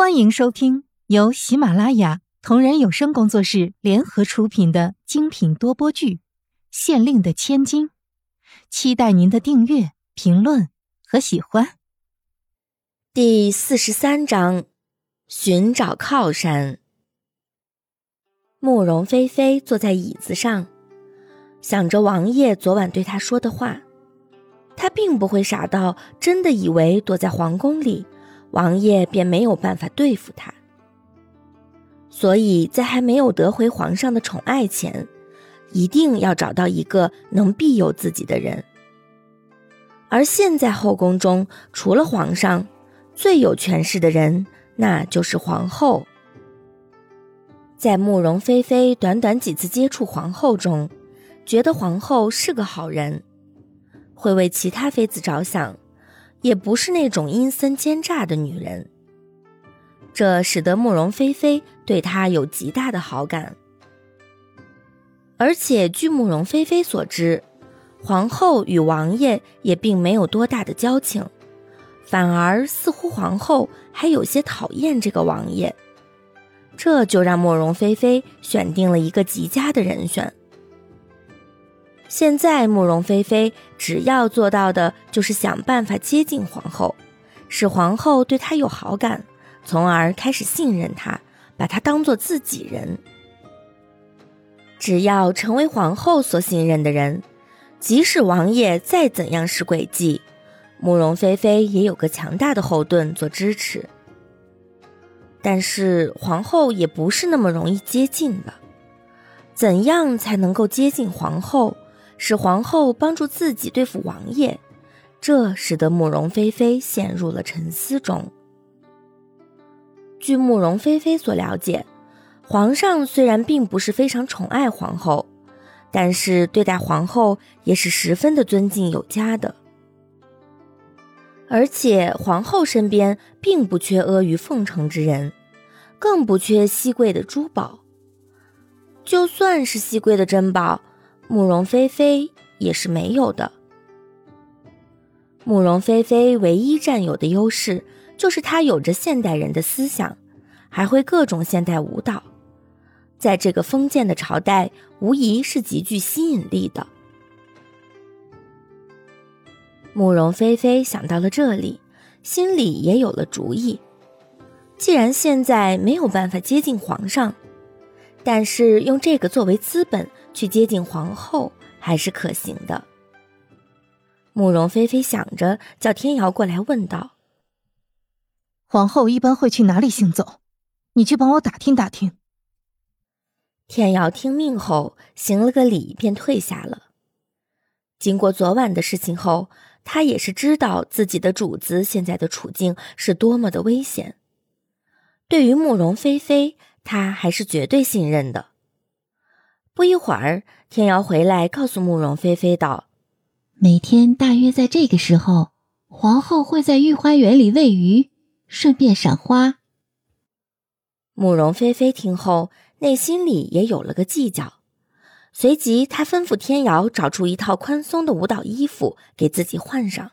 欢迎收听由喜马拉雅同人有声工作室联合出品的精品多播剧《县令的千金》，期待您的订阅、评论和喜欢。第四十三章：寻找靠山。慕容菲菲坐在椅子上，想着王爷昨晚对她说的话。她并不会傻到真的以为躲在皇宫里。王爷便没有办法对付他，所以在还没有得回皇上的宠爱前，一定要找到一个能庇佑自己的人。而现在后宫中，除了皇上，最有权势的人那就是皇后。在慕容菲菲短短几次接触皇后中，觉得皇后是个好人，会为其他妃子着想。也不是那种阴森奸诈的女人，这使得慕容菲菲对她有极大的好感。而且据慕容菲菲所知，皇后与王爷也并没有多大的交情，反而似乎皇后还有些讨厌这个王爷，这就让慕容菲菲选定了一个极佳的人选。现在慕容菲菲只要做到的就是想办法接近皇后，使皇后对她有好感，从而开始信任她，把她当做自己人。只要成为皇后所信任的人，即使王爷再怎样使诡计，慕容菲菲也有个强大的后盾做支持。但是皇后也不是那么容易接近的，怎样才能够接近皇后？使皇后帮助自己对付王爷，这使得慕容菲菲陷入了沉思中。据慕容菲菲所了解，皇上虽然并不是非常宠爱皇后，但是对待皇后也是十分的尊敬有加的。而且皇后身边并不缺阿谀奉承之人，更不缺稀贵的珠宝。就算是稀贵的珍宝。慕容菲菲也是没有的。慕容菲菲唯一占有的优势就是她有着现代人的思想，还会各种现代舞蹈，在这个封建的朝代，无疑是极具吸引力的。慕容菲菲想到了这里，心里也有了主意。既然现在没有办法接近皇上，但是用这个作为资本。去接近皇后还是可行的。慕容菲菲想着，叫天瑶过来问道：“皇后一般会去哪里行走？你去帮我打听打听。”天瑶听命后，行了个礼，便退下了。经过昨晚的事情后，他也是知道自己的主子现在的处境是多么的危险。对于慕容菲菲，他还是绝对信任的。不一会儿，天瑶回来告诉慕容菲菲道：“每天大约在这个时候，皇后会在御花园里喂鱼，顺便赏花。”慕容菲菲听后，内心里也有了个计较，随即她吩咐天瑶找出一套宽松的舞蹈衣服给自己换上，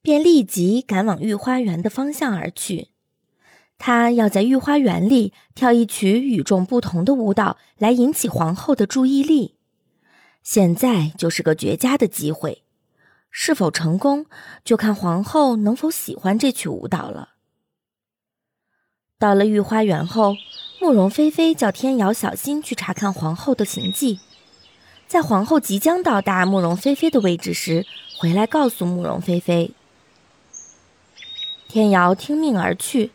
便立即赶往御花园的方向而去。他要在御花园里跳一曲与众不同的舞蹈，来引起皇后的注意力。现在就是个绝佳的机会，是否成功，就看皇后能否喜欢这曲舞蹈了。到了御花园后，慕容菲菲叫天瑶小心去查看皇后的行迹，在皇后即将到达慕容菲菲的位置时，回来告诉慕容菲菲。天瑶听命而去。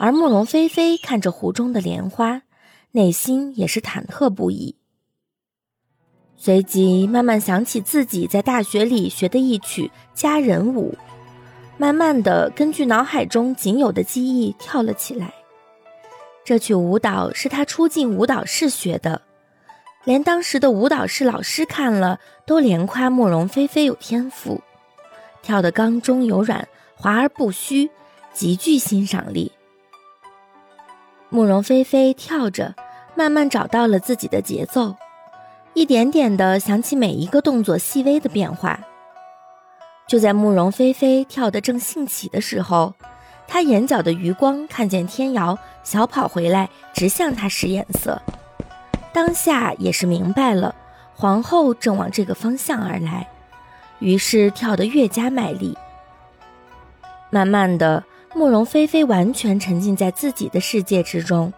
而慕容菲菲看着湖中的莲花，内心也是忐忑不已。随即慢慢想起自己在大学里学的一曲佳人舞，慢慢的根据脑海中仅有的记忆跳了起来。这曲舞蹈是他初进舞蹈室学的，连当时的舞蹈室老师看了都连夸慕容菲菲有天赋，跳得刚中有软，滑而不虚，极具欣赏力。慕容菲菲跳着，慢慢找到了自己的节奏，一点点的想起每一个动作细微的变化。就在慕容菲菲跳得正兴起的时候，他眼角的余光看见天瑶小跑回来，直向他使眼色。当下也是明白了，皇后正往这个方向而来，于是跳得越加卖力。慢慢的，慕容菲菲完全沉浸在自己的世界之中，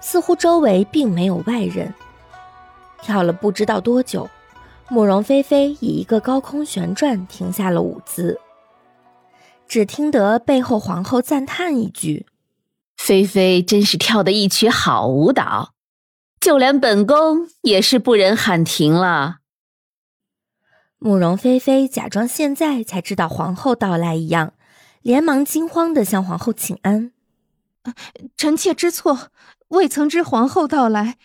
似乎周围并没有外人。跳了不知道多久，慕容菲菲以一个高空旋转停下了舞姿。只听得背后皇后赞叹一句：“菲菲真是跳的一曲好舞蹈，就连本宫也是不忍喊停了。”慕容菲菲假装现在才知道皇后到来一样。连忙惊慌的向皇后请安：“臣妾知错，未曾知皇后到来。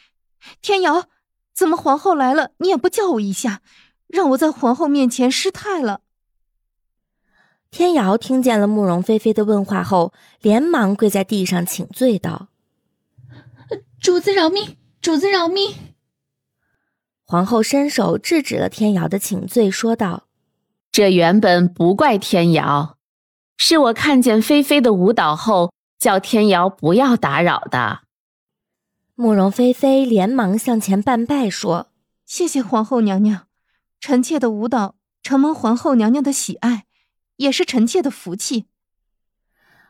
天瑶，怎么皇后来了，你也不叫我一下，让我在皇后面前失态了？”天瑶听见了慕容菲菲的问话后，连忙跪在地上请罪道：“主子饶命，主子饶命！”皇后伸手制止了天瑶的请罪，说道：“这原本不怪天瑶。”是我看见菲菲的舞蹈后，叫天瑶不要打扰的。慕容菲菲连忙向前半拜，说：“谢谢皇后娘娘，臣妾的舞蹈承蒙皇后娘娘的喜爱，也是臣妾的福气。”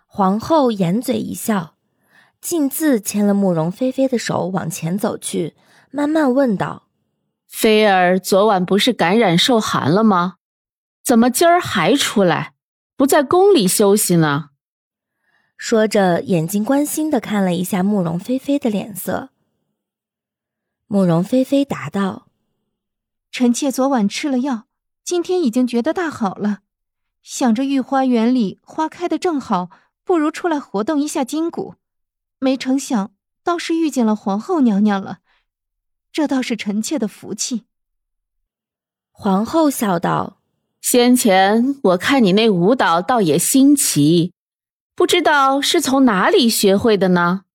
皇后掩嘴一笑，径自牵了慕容菲菲的手往前走去，慢慢问道：“菲儿昨晚不是感染受寒了吗？怎么今儿还出来？”不在宫里休息呢。说着，眼睛关心的看了一下慕容菲菲的脸色。慕容菲菲答道：“臣妾昨晚吃了药，今天已经觉得大好了。想着御花园里花开的正好，不如出来活动一下筋骨。没成想，倒是遇见了皇后娘娘了。这倒是臣妾的福气。”皇后笑道。先前我看你那舞蹈倒也新奇，不知道是从哪里学会的呢？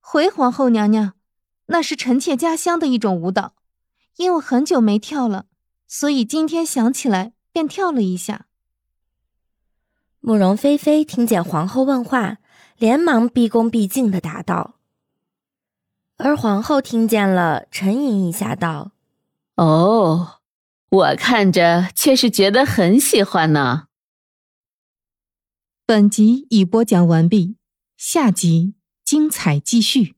回皇后娘娘，那是臣妾家乡的一种舞蹈，因为很久没跳了，所以今天想起来便跳了一下。慕容菲菲听见皇后问话，连忙毕恭毕敬的答道。而皇后听见了，沉吟一下道：“哦。”我看着却是觉得很喜欢呢。本集已播讲完毕，下集精彩继续。